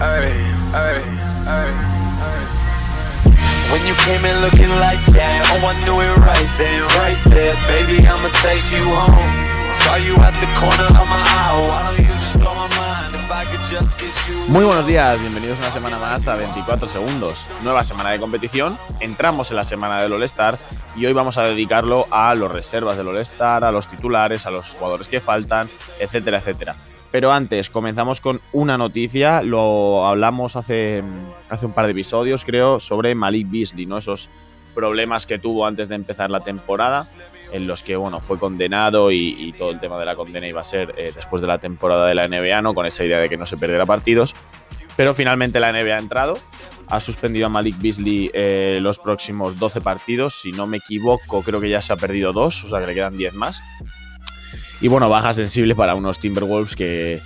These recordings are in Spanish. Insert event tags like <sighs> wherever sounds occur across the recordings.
ay, ay, ay, When you came in looking like that, oh I knew it right then, right there, baby I'ma take you home. Saw you at the corner of my eye, why don't you just blow my mind if I could just get you. Muy buenos días, bienvenidos una semana más a 24 segundos. Nueva semana de competición, entramos en la semana del All-Star y hoy vamos a dedicarlo a los reservas del All-Star, a los titulares, a los jugadores que faltan, etcétera, etcétera. Pero antes, comenzamos con una noticia, lo hablamos hace, hace un par de episodios, creo, sobre Malik Beasley, ¿no? Esos problemas que tuvo antes de empezar la temporada, en los que, bueno, fue condenado y, todo el tema de la condena iba a ser eh, después de la temporada de la NBA, ¿no? Con esa idea de que no se perdiera partidos. Pero finalmente la NBA ha entrado, ha suspendido a Malik Beasley eh, los próximos 12 partidos, si no me equivoco, creo que ya se ha perdido dos, o sea que le quedan 10 más. Y bueno, baja sensible para unos Timberwolves que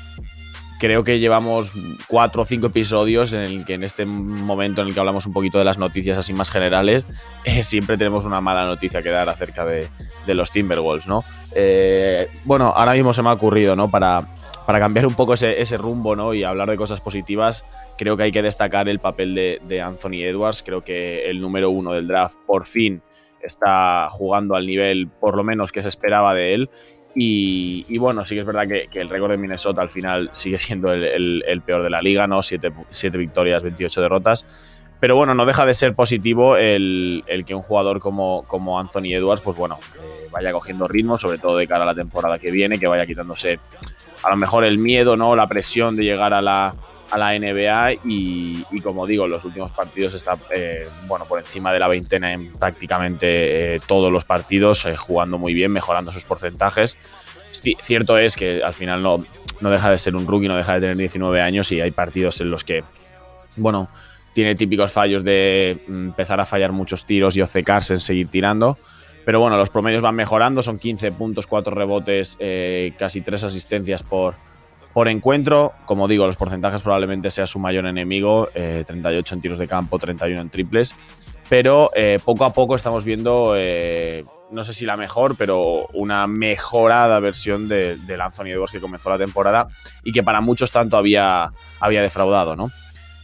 creo que llevamos cuatro o cinco episodios en el que en este momento en el que hablamos un poquito de las noticias así más generales, <laughs> eh, siempre tenemos una mala noticia que dar acerca de, los Timberwolves, ¿no? Eh, bueno, ahora mismo se me ha ocurrido, ¿no? Para, para cambiar un poco ese, rumbo, ¿no? Y hablar de cosas positivas, creo que hay que destacar el papel de, de Anthony Edwards. Creo que el número uno del draft por fin está jugando al nivel por lo menos que se esperaba de él y, bueno, sí que es verdad que, el récord de Minnesota al final sigue siendo el, peor de la liga, ¿no? Siete, victorias, 28 derrotas. Pero bueno, no deja de ser positivo el, que un jugador como, como Anthony Edwards, pues bueno, eh, vaya cogiendo ritmo, sobre todo de cara a la temporada que viene, que vaya quitándose a lo mejor el miedo, ¿no? La presión de llegar a la, a la NBA y, como digo, los últimos partidos está eh, bueno, por encima de la veintena en prácticamente eh, todos los partidos, eh, jugando muy bien, mejorando sus porcentajes. Cierto es que al final no, no deja de ser un rookie, no deja de tener 19 años y hay partidos en los que, bueno, tiene típicos fallos de mm, empezar a fallar muchos tiros y obcecarse en seguir tirando. Pero bueno, los promedios van mejorando, son 15 puntos, 4 rebotes, casi 3 asistencias por, por encuentro, como digo, los porcentajes probablemente sea su mayor enemigo, 38 eh, en tiros de campo, 31 en triples, pero eh, poco a poco estamos viendo, eh, no sé si la mejor, pero una mejorada versión de, del Anthony Edwards que comenzó la temporada y que para muchos tanto había, había defraudado, ¿no?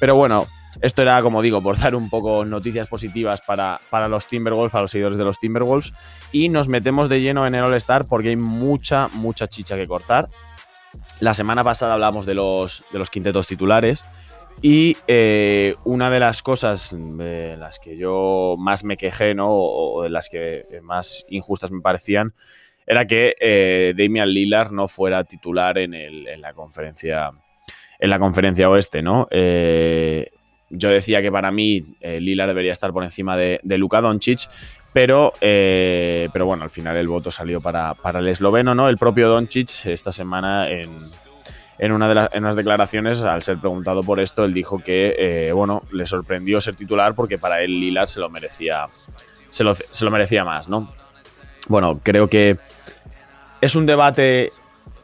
Pero bueno, esto era, como digo, por dar un poco noticias positivas para, para los Timberwolves, para los seguidores de los Timberwolves, y nos metemos de lleno en el All-Star porque hay mucha, mucha chicha que cortar. La semana pasada hablamos de los, de los quintetos titulares y eh, una de las cosas de las que yo más me quejé, ¿no? O, de las que más injustas me parecían, era que eh, Damian Lillard no fuera titular en, la conferencia en la conferencia oeste, ¿no? Eh, yo decía que para mí Lillard debería estar por encima de, de Luka Doncic, pero, eh, pero bueno, al final el voto salió para, para, el esloveno, ¿no? El propio Doncic esta semana en, en una de las unas declaraciones, al ser preguntado por esto, él dijo que, eh, bueno, le sorprendió ser titular porque para él Lillard se lo merecía, se lo, se lo merecía más, ¿no? Bueno, creo que es un debate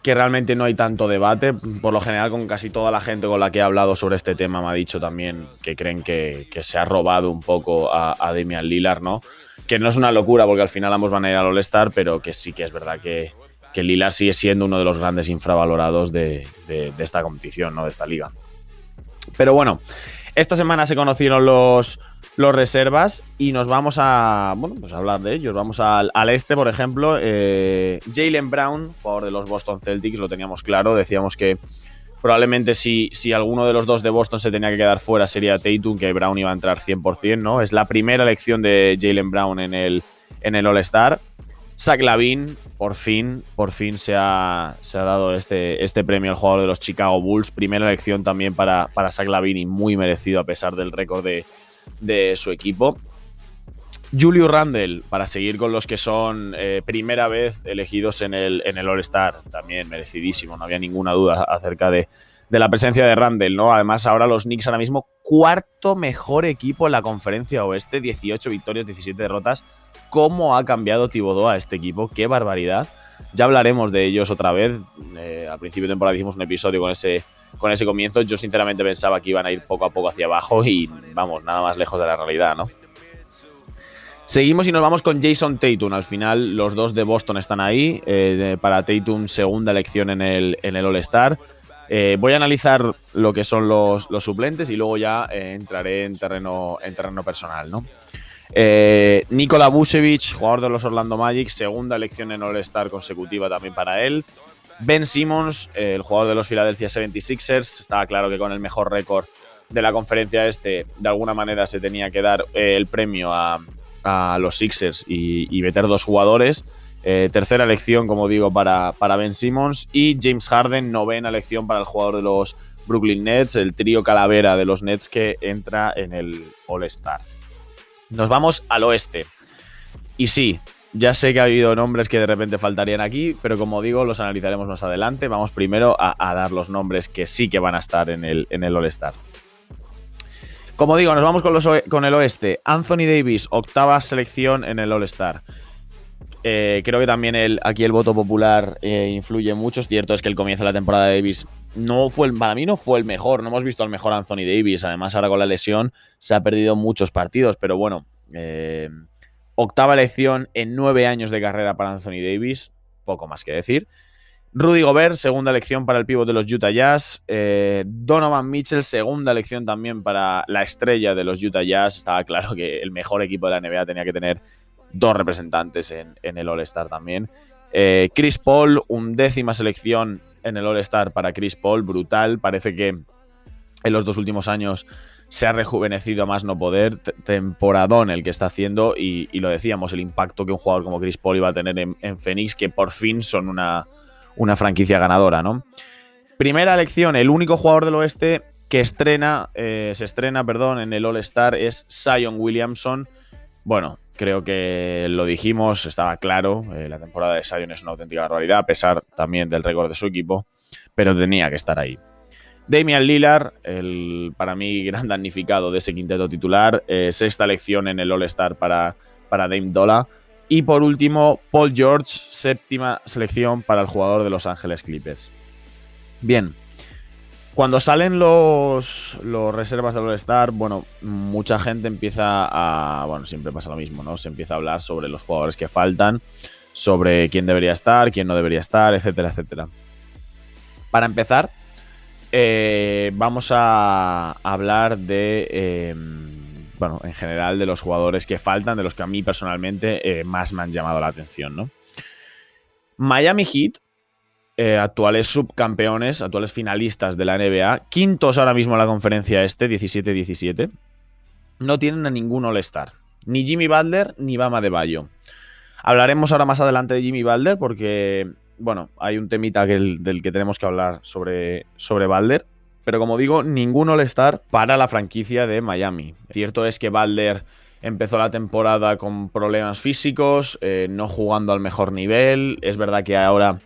que realmente no hay tanto debate. Por lo general, con casi toda la gente con la que he hablado sobre este tema me ha dicho también que creen que, se ha robado un poco a, Damian Lillard, ¿no? que no es una locura porque al final ambos van a ir al All-Star, pero que sí que es verdad que, que Lillard sigue siendo uno de los grandes infravalorados de, esta competición, ¿no? de esta liga. Pero bueno, esta semana se conocieron los, los reservas y nos vamos a, bueno, pues hablar de ellos. Vamos al, este, por ejemplo. Eh, Jalen Brown, jugador de los Boston Celtics, lo teníamos claro. Decíamos que Probablemente si, si alguno de los dos de Boston se tenía que quedar fuera sería Tatum, que Brown iba a entrar 100%, ¿no? Es la primera elección de Jalen Brown en el, en el All-Star. Zach Lavin, por fin, por fin se ha, se ha, dado este, este premio al jugador de los Chicago Bulls. Primera elección también para, para Zach Lavin y muy merecido a pesar del récord de, de su equipo. Julio Randle, para seguir con los que son eh, primera vez elegidos en el, en el All-Star, también merecidísimo, no había ninguna duda acerca de, la presencia de Randle, ¿no? Además, ahora los Knicks ahora mismo cuarto mejor equipo en la conferencia oeste, 18 victorias, 17 derrotas. ¿Cómo ha cambiado Thibodeau a este equipo? ¡Qué barbaridad! Ya hablaremos de ellos otra vez. Eh, al principio de temporada hicimos un episodio con ese, con ese comienzo. Yo sinceramente pensaba que iban a ir poco a poco hacia abajo y vamos, nada más lejos de la realidad, ¿no? Seguimos y nos vamos con Jason Tatum. Al final, los dos de Boston están ahí. Eh, para Tatum, segunda elección en el, en el All-Star. Eh, voy a analizar lo que son los, suplentes y luego ya eh, entraré en terreno, en terreno personal, ¿no? Eh, Nikola Vucevic, jugador de los Orlando Magic, segunda elección en All-Star consecutiva también para él. Ben Simmons, el jugador de los Philadelphia 76ers, estaba claro que con el mejor récord de la conferencia este, de alguna manera se tenía que dar el premio a, los Sixers y, meter dos jugadores. tercera elección, como digo, para, para Ben Simmons. Y James Harden, novena elección para el jugador de los Brooklyn Nets, el trío calavera de los Nets que entra en el All-Star. Nos vamos al oeste. Y sí, ya sé que ha habido nombres que de repente faltarían aquí, pero como digo, los analizaremos más adelante. Vamos primero a, dar los nombres que sí que van a estar en el, en el All-Star. Como digo, nos vamos con, los, con, el oeste. Anthony Davis, octava selección en el All-Star. Eh, creo que también el, aquí el voto popular eh, influye mucho. Es cierto es que el comienzo de la temporada de Davis no fue el, para mí no fue el mejor. No hemos visto al mejor Anthony Davis. Además, ahora con la lesión se ha perdido muchos partidos. Pero bueno, eh, octava elección en nueve años de carrera para Anthony Davis. Poco más que decir. Rudy Gobert, segunda elección para el pívot de los Utah Jazz. Eh, Donovan Mitchell, segunda elección también para la estrella de los Utah Jazz. Estaba claro que el mejor equipo de la NBA tenía que tener dos representantes en, el All-Star también. Eh, Chris Paul, undécima selección en el All-Star para Chris Paul, brutal. Parece que en los dos últimos años se ha rejuvenecido a más no poder. Temporadón el que está haciendo y, lo decíamos, el impacto que un jugador como Chris Paul iba a tener en, en Phoenix, que por fin son una una franquicia ganadora, ¿no? Primera elección, el único jugador del oeste que estrena, eh, se estrena, perdón, en el All-Star es Zion Williamson. Bueno, creo que lo dijimos, estaba claro, eh, la temporada de Zion es una auténtica barbaridad, a pesar también del récord de su equipo, pero tenía que estar ahí. Damian Lillard, el para mí gran damnificado de ese quinteto titular, eh, sexta elección en el All-Star para, para Dame Dola. Y por último, Paul George, séptima selección para el jugador de Los Ángeles Clippers. Bien, cuando salen los, los reservas del All-Star, bueno, mucha gente empieza a. Bueno, siempre pasa lo mismo, ¿no? Se empieza a hablar sobre los jugadores que faltan, sobre quién debería estar, quién no debería estar, etcétera, etcétera. Para empezar, eh, vamos a hablar de. Em, bueno, en general de los jugadores que faltan, de los que a mí personalmente eh, más me han llamado la atención, ¿no? Miami Heat, eh, actuales subcampeones, actuales finalistas de la NBA, quintos ahora mismo en la conferencia este, 17-17, no tienen a ningún All-Star. Ni Jimmy Butler ni Bama de Bayo. Hablaremos ahora más adelante de Jimmy Butler porque, bueno, hay un temita del que tenemos que hablar sobre, sobre Butler. Pero como digo, ningún All-Star para la franquicia de Miami. Cierto es que Balder empezó la temporada con problemas físicos, eh, no jugando al mejor nivel. Es verdad que ahora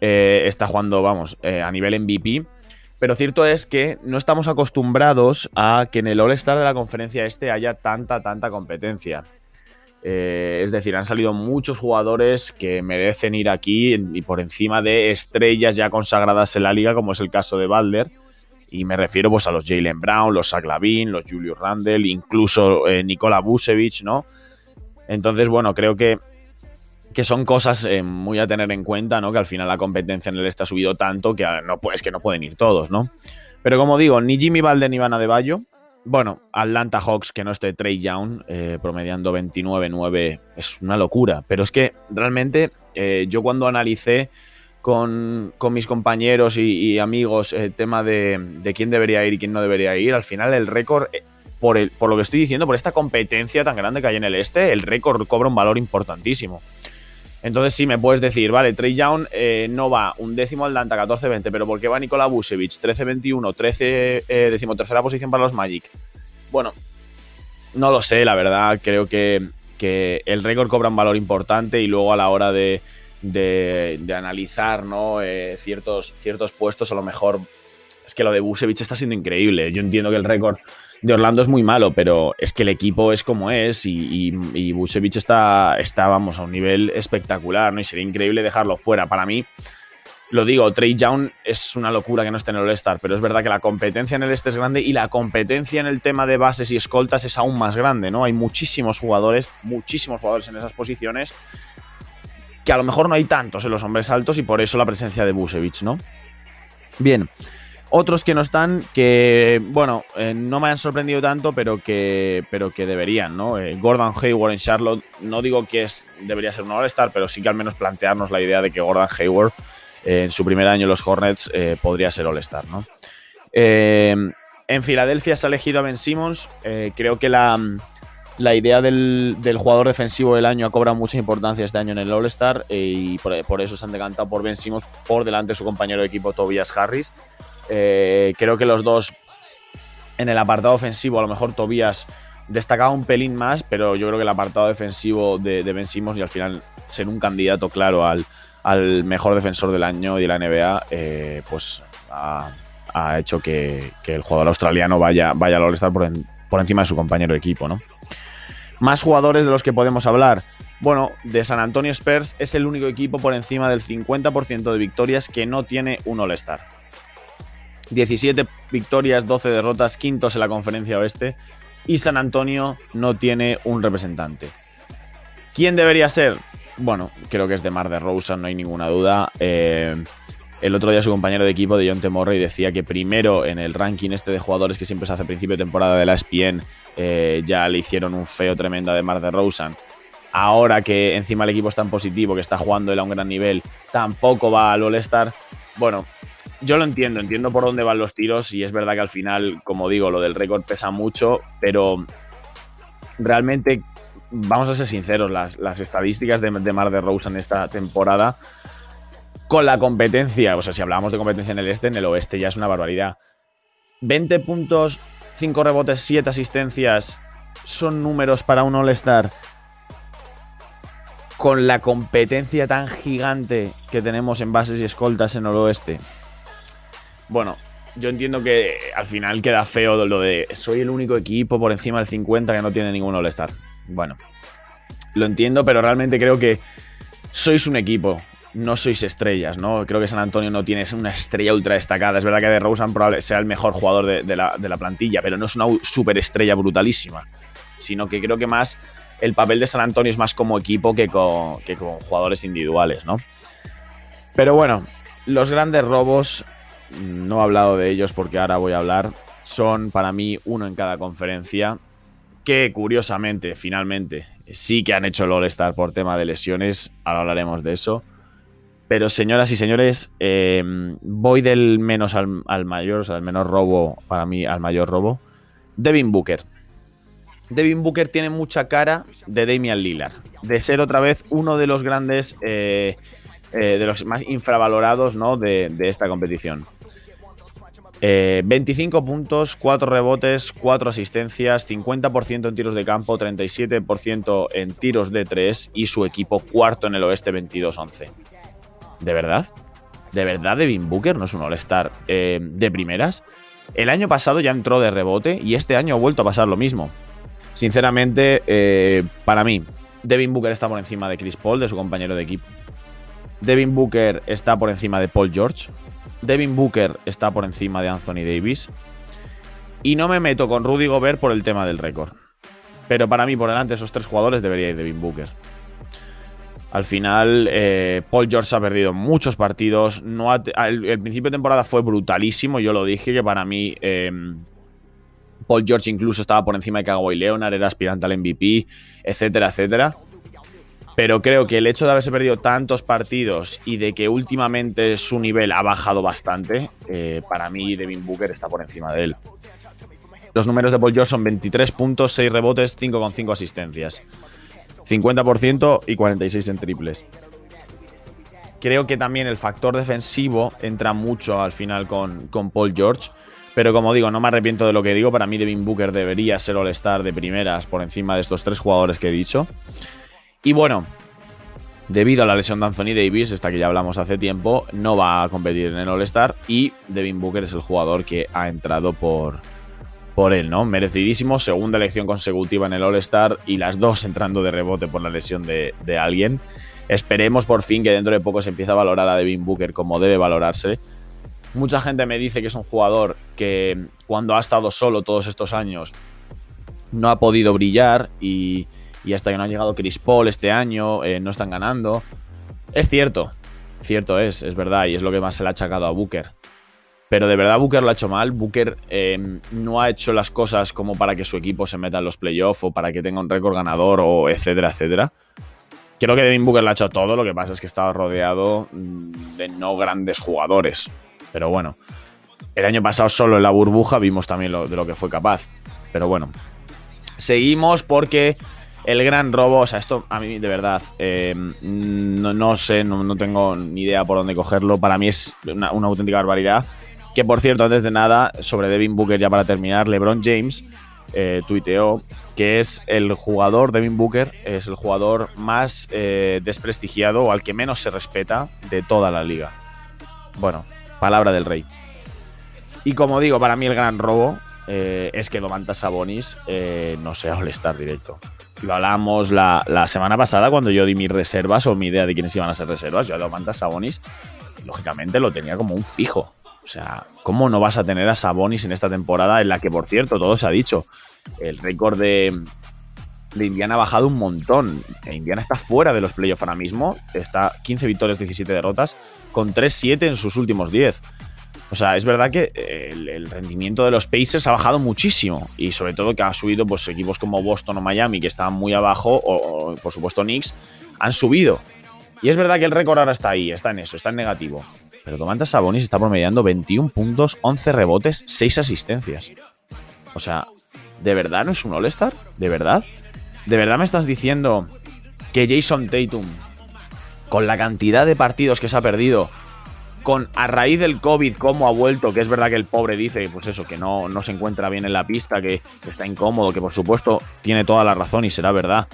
eh, está jugando, vamos, eh, a nivel MVP. Pero cierto es que no estamos acostumbrados a que en el All-Star de la conferencia este haya tanta, tanta competencia. Es decir, han salido muchos jugadores que merecen ir aquí y por encima de estrellas ya consagradas en la liga, como es el caso de Balder y me refiero pues a los Jalen Brown, los Zach los Julius Randle, incluso eh, Nikola ¿no? Entonces, bueno, creo que, que son cosas eh, muy a tener en cuenta, ¿no? Que al final la competencia en el ha subido tanto que ah, no, pues, que no pueden ir todos, ¿no? Pero como digo, ni Jimmy Balden ni Ivana de Bayo. Bueno, Atlanta Hawks, que no esté Trey Young, eh, promediando 29-9, es una locura. Pero es que realmente yo cuando analicé con, mis compañeros y, amigos el tema de, quién debería ir y quién no debería ir, al final el récord, eh, por, el, por lo que estoy diciendo, por esta competencia tan grande que hay en el este, el récord cobra un valor importantísimo. Entonces sí, me puedes decir, vale, Trey Young eh, no va un décimo al Danta 14-20, pero ¿por qué va Nikola Vucevic 13-21, 13, eh, decimotercera posición para los Magic? Bueno, no lo sé, la verdad, creo que, que el récord cobra un valor importante y luego a la hora de, de, analizar ¿no? Eh, ciertos, ciertos puestos, a lo mejor es que lo de Busevich está siendo increíble. Yo entiendo que el récord de Orlando es muy malo, pero es que el equipo es como es y, y, está, está, vamos, a un nivel espectacular, ¿no? Y sería increíble dejarlo fuera. Para mí, lo digo, Trey Young es una locura que no esté en el All-Star, pero es verdad que la competencia en el este es grande y la competencia en el tema de bases y escoltas es aún más grande, ¿no? Hay muchísimos jugadores, muchísimos jugadores en esas posiciones que a lo mejor no hay tantos en los hombres altos y por eso la presencia de Busevich, ¿no? Bien, otros que no están, que, bueno, eh, no me han sorprendido tanto, pero que, pero que deberían, ¿no? Eh, Gordon Hayward en Charlotte, no digo que debería ser un All-Star, pero sí que al menos plantearnos la idea de que Gordon Hayward eh, en su primer año en los Hornets podría ser All-Star, ¿no? en Filadelfia se ha elegido a Ben Simmons, creo que la, la idea del, jugador defensivo del año ha cobrado mucha importancia este año en el All-Star y por, por, eso se han decantado por Ben Simmons por delante de su compañero de equipo Tobias Harris. Eh, creo que los dos en el apartado ofensivo, a lo mejor Tobías destacaba un pelín más, pero yo creo que el apartado defensivo de, de Ben y al final ser un candidato claro al, mejor defensor del año y de la NBA, eh, pues ha, hecho que, el jugador australiano vaya, vaya al All-Star por, por, encima de su compañero de equipo, ¿no? Más jugadores de los que podemos hablar. Bueno, de San Antonio Spurs es el único equipo por encima del 50% de victorias que no tiene un All-Star. 17 victorias, 12 derrotas, quintos en la conferencia oeste. Y San Antonio no tiene un representante. ¿Quién debería ser? Bueno, creo que es de Mar de Rosa, no hay ninguna duda. Eh, el otro día su compañero de equipo de John Temorrey decía que primero en el ranking este de jugadores que siempre se hace a principio de temporada de la ESPN eh, ya le hicieron un feo tremendo de Mar de Rosen. Ahora que encima el equipo está en positivo, que está jugando él a un gran nivel, tampoco va al All-Star. Bueno, yo lo entiendo, entiendo por dónde van los tiros y es verdad que al final, como digo, lo del récord pesa mucho, pero realmente, vamos a ser sinceros, las, estadísticas de, Mar de Rose en esta temporada, con la competencia, o sea, si hablamos de competencia en el este, en el oeste ya es una barbaridad. 20 puntos, 5 rebotes, 7 asistencias, son números para un All-Star con la competencia tan gigante que tenemos en bases y escoltas en el oeste. Bueno, yo entiendo que al final queda feo lo de soy el único equipo por encima del 50 que no tiene ningún All-Star. Bueno, lo entiendo, pero realmente creo que sois un equipo, no sois estrellas, ¿no? Creo que San Antonio no tiene una estrella ultra destacada. Es verdad que de Rosen probablemente sea el mejor jugador de, la, plantilla, pero no es una superestrella brutalísima. Sino que creo que más el papel de San Antonio es más como equipo que con, que con jugadores individuales, ¿no? Pero bueno, los grandes robos no he hablado de ellos porque ahora voy a hablar. Son para mí uno en cada conferencia. Que curiosamente, finalmente, sí que han hecho el All-Star por tema de lesiones. Ahora hablaremos de eso. Pero señoras y señores, em, voy del menos al, mayor, o sea, del menor robo para mí al mayor robo. Devin Booker. Devin Booker tiene mucha cara de Damian Lillard. De ser otra vez uno de los grandes, eh, eh, de los más infravalorados ¿no? de esta competición. 25 eh, puntos, 4 rebotes, 4 asistencias, 50% en tiros de campo, 37% en tiros de 3 y su equipo cuarto en el oeste 22-11. ¿De verdad? ¿De verdad Devin Booker no es un All-Star eh, de primeras? El año pasado ya entró de rebote y este año ha vuelto a pasar lo mismo. Sinceramente, eh, para mí, Devin Booker está por encima de Chris Paul, de su compañero de equipo. Devin Booker está por encima de Paul George. Devin Booker está por encima de Anthony Davis. Y no me meto con Rudy Gobert por el tema del récord. Pero para mí, por delante de esos tres jugadores, debería ir Devin Booker. Al final, eh, Paul George ha perdido muchos partidos. El, principio de temporada fue brutalísimo. Yo lo dije que para mí em, Paul George incluso estaba por encima de Kawhi Leonard, era aspirante al MVP, etcétera, etcétera. Pero creo que el hecho de haberse perdido tantos partidos y de que últimamente su nivel ha bajado bastante, eh, para mí Devin Booker está por encima de él. Los números de Paul George son 23 puntos, 6 rebotes, 5,5 asistencias. 50% y 46 en triples. Creo que también el factor defensivo entra mucho al final con, con Paul George. Pero como digo, no me arrepiento de lo que digo. Para mí Devin Booker debería ser All-Star de primeras por encima de estos tres jugadores que he dicho. Y bueno, debido a la lesión de Anthony Davis, esta que ya hablamos hace tiempo, no va a competir en el All-Star y Devin Booker es el jugador que ha entrado por, por él, ¿no? Merecidísimo, segunda elección consecutiva en el All-Star y las dos entrando de rebote por la lesión de, de, alguien. Esperemos por fin que dentro de poco se empiece a valorar a Devin Booker como debe valorarse. Mucha gente me dice que es un jugador que cuando ha estado solo todos estos años no ha podido brillar y y hasta que no ha llegado Chris Paul este año, eh, no están ganando. Es cierto, cierto es, es verdad, y es lo que más se le ha achacado a Booker. Pero de verdad Booker lo ha hecho mal. Booker eh, no ha hecho las cosas como para que su equipo se meta en los playoffs o para que tenga un récord ganador o etcétera, etcétera. Creo que Devin Booker lo ha hecho todo, lo que pasa es que estaba rodeado mm, de no grandes jugadores. Pero bueno, el año pasado solo en la burbuja vimos también lo, de lo que fue capaz. Pero bueno, seguimos porque el gran robo, o sea, esto a mí de verdad, eh, no, sé, no, tengo ni idea por dónde cogerlo. Para mí es una, auténtica barbaridad. Que por cierto, antes de nada, sobre Devin Booker, ya para terminar, LeBron James eh, tuiteó que es el jugador, Devin Booker, es el jugador más eh, desprestigiado o al que menos se respeta de toda la liga. Bueno, palabra del rey. Y como digo, para mí el gran robo eh, es que Domantas Sabonis no sea All-Star directo. Lo hablamos la, semana pasada cuando yo di mis reservas o mi idea de quiénes iban a ser reservas. Yo a Domantas Sabonis, lógicamente, lo tenía como un fijo. O sea, ¿cómo no vas a tener a Sabonis en esta temporada en la que, por cierto, todo se ha dicho? el récord de, Indiana ha bajado un montón. Indiana está fuera de los playoffs ahora mismo. Está 15 victorias, 17 derrotas, con 3-7 en sus últimos 10. O sea, es verdad que el, rendimiento de los Pacers ha bajado muchísimo. Y sobre todo que ha subido pues, equipos como Boston o Miami, que estaban muy abajo, o, por supuesto Knicks, han subido. Y es verdad que el récord ahora está ahí, está en eso, está en negativo. Pero Domantas Sabonis está promediando 21 puntos, 11 rebotes, 6 asistencias. O sea, ¿De verdad no es un All-Star? ¿De verdad? ¿De verdad me estás diciendo que Jason Tatum, con la cantidad de partidos que se ha perdido, con a raíz del COVID, cómo ha vuelto, que es verdad que el pobre dice, pues eso, que no, no se encuentra bien en la pista, que, está incómodo, que por supuesto tiene toda la razón y será verdad.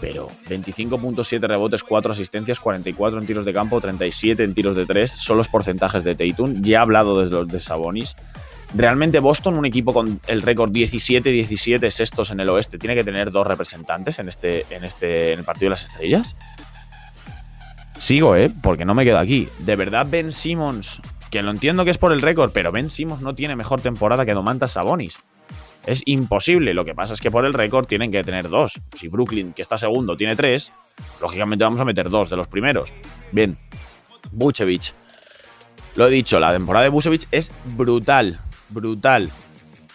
Pero 25.7 rebotes, 4 asistencias, 44 en tiros de campo, 37 en tiros de 3, son los porcentajes de Tatum. Ya he hablado de los de Sabonis. Realmente Boston, un equipo con el récord 17-17 sextos en el oeste, tiene que tener dos representantes en este, en este, en el partido de las estrellas. Sigo, ¿eh? Porque no me quedo aquí. De verdad, Ben Simmons, que lo entiendo que es por el récord, pero Ben Simmons no tiene mejor temporada que Domantas Sabonis. Es imposible. Lo que pasa es que por el récord tienen que tener dos. Si Brooklyn, que está segundo, tiene tres, lógicamente vamos a meter dos de los primeros. Bien. Buchevich. Lo he dicho, la temporada de Buchevich es brutal brutal,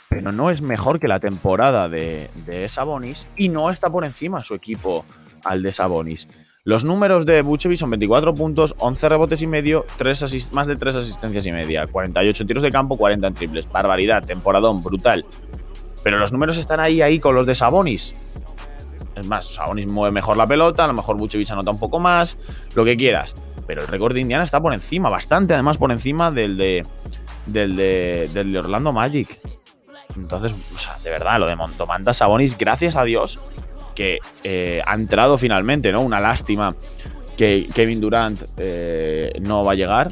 pero no es mejor que la temporada de, Sabonis y no está por encima su equipo al de Sabonis. Los números de Buchevic son 24 puntos, 11 rebotes y medio, 3 más de 3 asistencias y media, 48 tiros de campo, 40 en triples. Barbaridad, temporadón, brutal. Pero los números están ahí, ahí con los de Sabonis. Es más, Sabonis mueve mejor la pelota, a lo mejor Buchevic anota un poco más, lo que quieras. Pero el récord de Indiana está por encima, bastante además por encima del de, del de, del Orlando Magic. Entonces, o sea, de verdad, lo de Montomanta Sabonis, gracias a Dios que eh, ha entrado finalmente, ¿no? Una lástima que Kevin Durant eh, no va a llegar.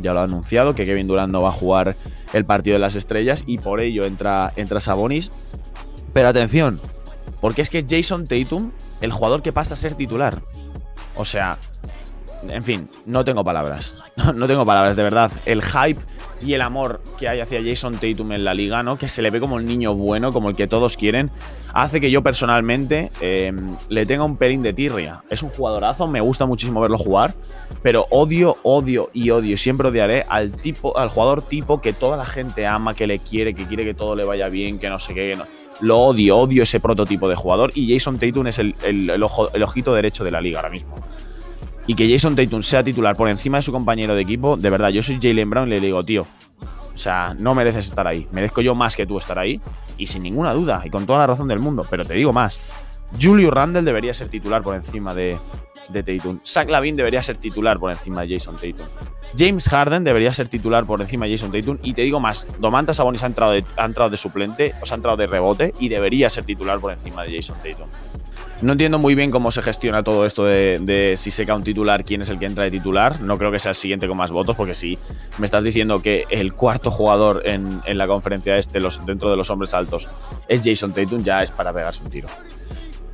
Ya lo ha anunciado, que Kevin Durant no va a jugar el partido de las estrellas y por ello entra, entra Sabonis. Pero atención, porque es que Jason Tatum, el jugador que pasa a ser titular. O sea, en fin, no tengo palabras. <laughs> No, tengo palabras, de verdad. El hype y el amor que hay hacia Jason Tatum en la liga, ¿no? Que se le ve como el niño bueno, como el que todos quieren, hace que yo personalmente em, le tenga un pelín de tirria. Es un jugadorazo, me gusta muchísimo verlo jugar, pero odio, odio y odio, siempre odiaré al tipo, al jugador tipo que toda la gente ama, que le quiere, que quiere que todo le vaya bien, que no sé qué, no. Lo odio, odio ese prototipo de jugador y Jason Tatum es el, el ojito derecho de la liga ahora mismo y que Jason Tatum sea titular por encima de su compañero de equipo, de verdad, yo soy Jalen Brown y le digo, tío, o sea, no mereces estar ahí. Merezco yo más que tú estar ahí. Y sin ninguna duda, y con toda la razón del mundo. Pero te digo más. Julio Randle debería ser titular por encima de, de Tatum. Zach Lavin debería ser titular por encima de Jason Tatum. James Harden debería ser titular por encima de Jason Tatum. Y te digo más, Domantas Sabonis ha entrado de, ha entrado de suplente, o sea, ha entrado de rebote y debería ser titular por encima de Jason Tatum. No entiendo muy bien cómo se gestiona todo esto de, si se cae un titular, quién es el que entra de titular. No creo que sea el siguiente con más votos, porque si me estás diciendo que el cuarto jugador en, la conferencia este, los, dentro de los hombres altos, es Jason Tatum, ya es para pegarse un tiro.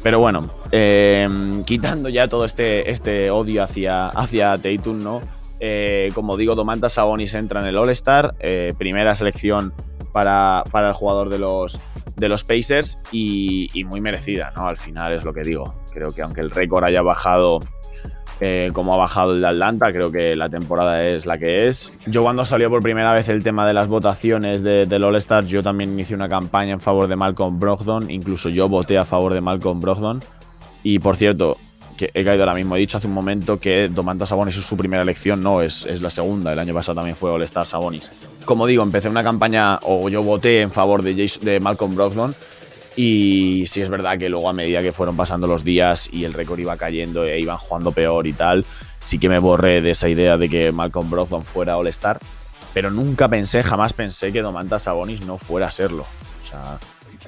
Pero bueno, em, quitando ya todo este, este odio hacia, hacia ¿no? Eh, como digo, Domantas Sabonis entra en el All-Star, eh, primera selección para, para el jugador de los, de los Pacers y, muy merecida, ¿no? Al final es lo que digo. Creo que aunque el récord haya bajado eh, como ha bajado el de Atlanta, creo que la temporada es la que es. Yo cuando salió por primera vez el tema de las votaciones de, del All-Star, yo también inicié una campaña en favor de Malcolm Brogdon, incluso yo voté a favor de Malcolm Brogdon. Y por cierto, que he caído ahora mismo, he dicho hace un momento que Domantas Sabonis es su primera elección, no, es, es la segunda, el año pasado también fue All-Star Sabonis. Como digo, empecé una campaña, o yo voté en favor de, de Malcolm Brogdon, y sí es verdad que luego a medida que fueron pasando los días y el récord iba cayendo e iban jugando peor y tal, sí que me borré de esa idea de que Malcolm Brogdon fuera All-Star. Pero nunca pensé, jamás pensé que Domantas Sabonis no fuera a serlo. O sea,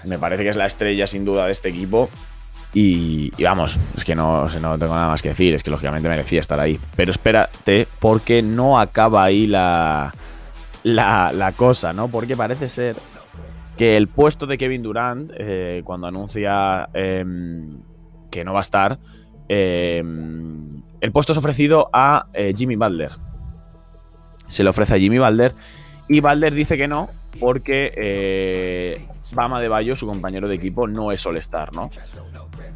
me parece que es la estrella sin duda de este equipo. Y, vamos, es que no, no tengo nada más que decir, es que lógicamente merecía estar ahí. Pero espérate, porque no acaba ahí la, la, la cosa, ¿no? Porque parece ser que el puesto de Kevin Durant, eh, cuando anuncia em, que no va a estar, em, el puesto es ofrecido a eh, Jimmy Butler. Se le ofrece a Jimmy Butler y Butler dice que no porque eh, Bama de Bayo, su compañero de equipo, no es All-Star, ¿no?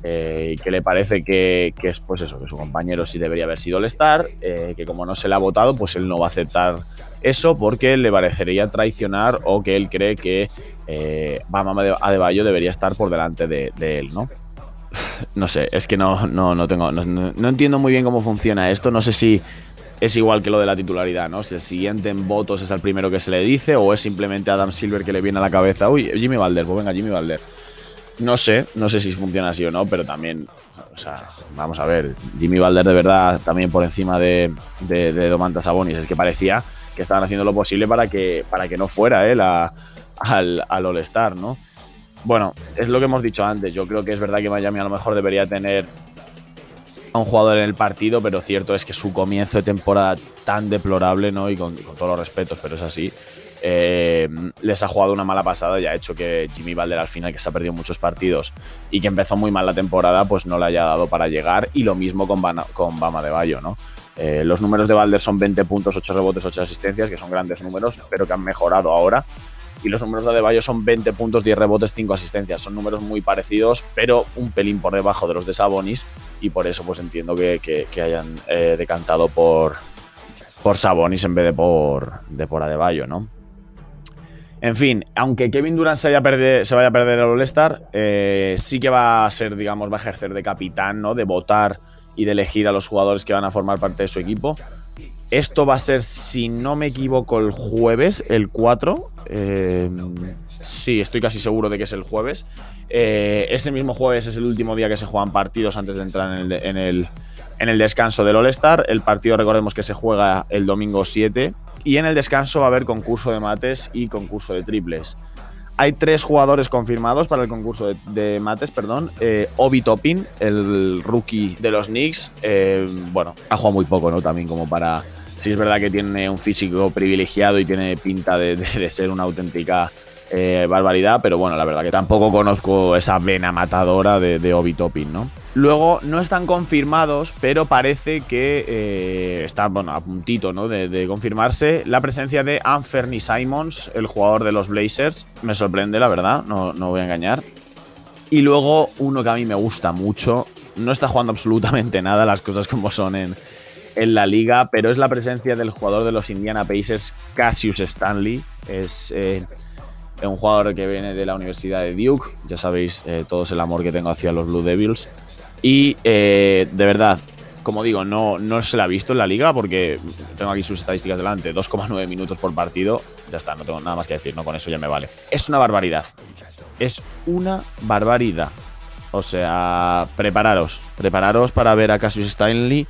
que le parece que, que, es pues eso, que su compañero sí debería haber sido All-Star, que como no se le ha votado, pues él no va a aceptar eso porque le parecería traicionar o que él cree que eh, Bama Adebayo debería estar por delante de, él, ¿no? <sighs> No sé, es que no, no, no tengo. No, entiendo muy bien cómo funciona esto. No sé si es igual que lo de la titularidad, ¿no? Si el siguiente en votos es el primero que se le dice o es simplemente Adam Silver que le viene a la cabeza. Uy, Jimmy Valder, pues venga, Jimmy Valder. No sé, no sé si funciona así o no, pero también, o sea, vamos a ver, Jimmy Valder de verdad también por encima de, de, de Domantas Sabonis, es que parecía que estaban haciendo lo posible para que, para que no fuera él al, al All-Star, ¿no? Bueno, es lo que hemos dicho antes. Yo creo que es verdad que Miami a lo mejor debería tener a un jugador en el partido, pero cierto es que su comienzo de temporada tan deplorable, ¿no? Y con, todos los respetos, pero es así. Eh, les ha jugado una mala pasada y ha hecho que Jimmy Valder al final, que se ha perdido muchos partidos y que empezó muy mal la temporada, pues no le haya dado para llegar. Y lo mismo con, con Bama de Bayo, ¿no? Eh, los números de Valder son 20 puntos, 8 rebotes, 8 asistencias, que son grandes números, pero que han mejorado ahora. Y los números de Adebayo son 20 puntos, 10 rebotes, 5 asistencias. Son números muy parecidos, pero un pelín por debajo de los de Sabonis. Y por eso pues entiendo que, hayan eh, decantado por, por Sabonis en vez de por, de por Adebayo, ¿no? En fin, aunque Kevin Durant se vaya a perder el All-Star, eh, sí que va a ser, digamos, va a ejercer de capitán, ¿no? De votar y de elegir a los jugadores que van a formar parte de su equipo. Esto va a ser, si no me equivoco, el jueves, el 4. Eh, sí, estoy casi seguro de que es el jueves. Eh, ese mismo jueves es el último día que se juegan partidos antes de entrar en el, en el, en el descanso del All-Star. El partido, recordemos que se juega el domingo 7. Y en el descanso va a haber concurso de mates y concurso de triples. Hay tres jugadores confirmados para el concurso de, mates, perdón. Eh, Obi Toppin, el rookie de los Knicks. Eh, bueno, ha jugado muy poco, ¿no? También como para... Sí es verdad que tiene un físico privilegiado y tiene pinta de ser una auténtica eh, barbaridad, pero bueno, la verdad que tampoco conozco esa vena matadora de, Obi Toppin, ¿no? Luego no están confirmados, pero parece que eh, está a puntito ¿no? de, confirmarse la presencia de Anferny Simons, el jugador de los Blazers. Me sorprende, la verdad, no, no voy a engañar. Y luego uno que a mí me gusta mucho, no está jugando absolutamente nada, las cosas como son en, la liga, pero es la presencia del jugador de los Indiana Pacers, Cassius Stanley. Es eh, un jugador que viene de la Universidad de Duke, ya sabéis eh, todo el amor que tengo hacia los Blue Devils. Y eh, de verdad, como digo, no, no se la ha visto en la liga porque tengo aquí sus estadísticas delante, 2,9 minutos por partido. Ya está, no tengo nada más que decir, no con eso ya me vale. Es una barbaridad. Es una barbaridad. O sea, prepararos, prepararos para ver a Cassius Stanley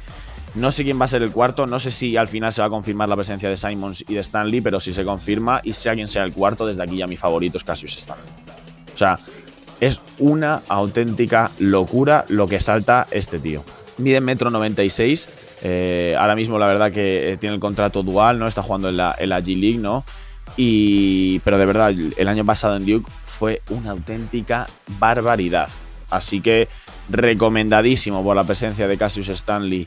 no sé quién va a ser el cuarto, no sé si al final se va a confirmar la presencia de Simons y de Stanley, pero si se confirma y sea quien sea el cuarto, desde aquí ya mi favorito es Cassius Stanley. O sea, es una auténtica locura lo que salta este tío. Mide metro 96. Eh, ahora mismo la verdad que eh, tiene el contrato dual, ¿no? Está jugando en la, G League, ¿no? Y, pero de verdad, el año pasado en Duke fue una auténtica barbaridad. Así que recomendadísimo por la presencia de Cassius Stanley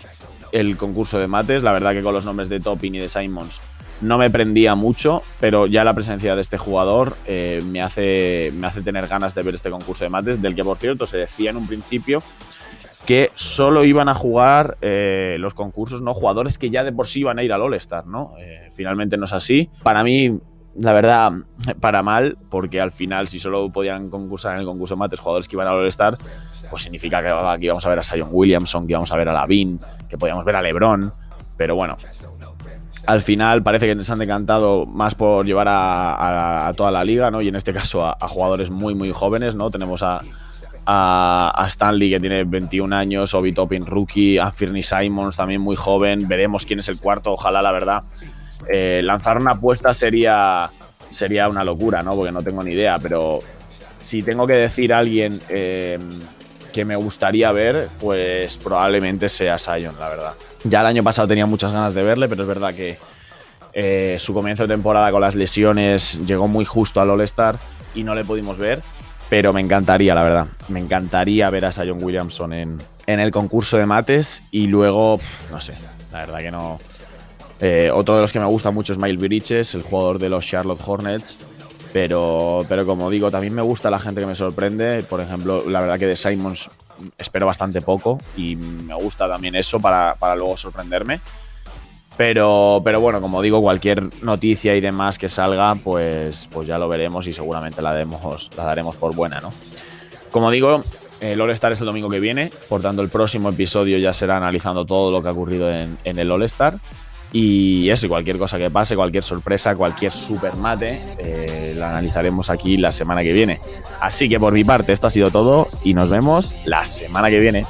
el concurso de mates. La verdad que con los nombres de Topping y de Simons no me prendía mucho, pero ya la presencia de este jugador eh, me, hace, me hace tener ganas de ver este concurso de mates, del que por cierto se decía en un principio que solo iban a jugar eh, los concursos, ¿no? Jugadores que ya de por sí iban a ir al All-Star, ¿no? Eh, finalmente no es así. Para mí, la verdad, para mal, porque al final, si solo podían concursar en el concurso de mates jugadores que iban al All-Star, pues significa que aquí íbamos a ver a Sion Williamson, que íbamos a ver a Lavin, que podíamos ver a LeBron. Pero bueno, al final parece que nos han decantado más por llevar a, toda la liga, ¿no? Y en este caso a, jugadores muy, muy jóvenes, ¿no? Tenemos a, Stanley, que tiene 21 años, Obi Toppin, rookie, a Firney Simons, también muy joven. Veremos quién es el cuarto, ojalá, la verdad. Eh, lanzar una apuesta sería, sería una locura, ¿no? Porque no tengo ni idea, pero si tengo que decir a alguien eh, que me gustaría ver, pues probablemente sea Sion, la verdad. Ya el año pasado tenía muchas ganas de verle, pero es verdad que eh, su comienzo de temporada con las lesiones llegó muy justo al All-Star y no le pudimos ver. Pero me encantaría, la verdad. Me encantaría ver a Sion Williamson en, en el concurso de mates y luego, no sé, la verdad que no. Eh, otro de los que me gusta mucho es Miles Bridges, el jugador de los Charlotte Hornets. Pero, pero como digo, también me gusta la gente que me sorprende. Por ejemplo, la verdad que de Simons espero bastante poco y me gusta también eso para, para luego sorprenderme. Pero, pero bueno, como digo, cualquier noticia y demás que salga, pues, pues ya lo veremos y seguramente la, la daremos por buena, ¿no? Como digo, el All-Star es el domingo que viene, por tanto el próximo episodio ya será analizando todo lo que ha ocurrido en, el All-Star. Y eso, cualquier cosa que pase, cualquier sorpresa, cualquier super mate, eh, la analizaremos aquí la semana que viene. Así que por mi parte esto ha sido todo y nos vemos la semana que viene.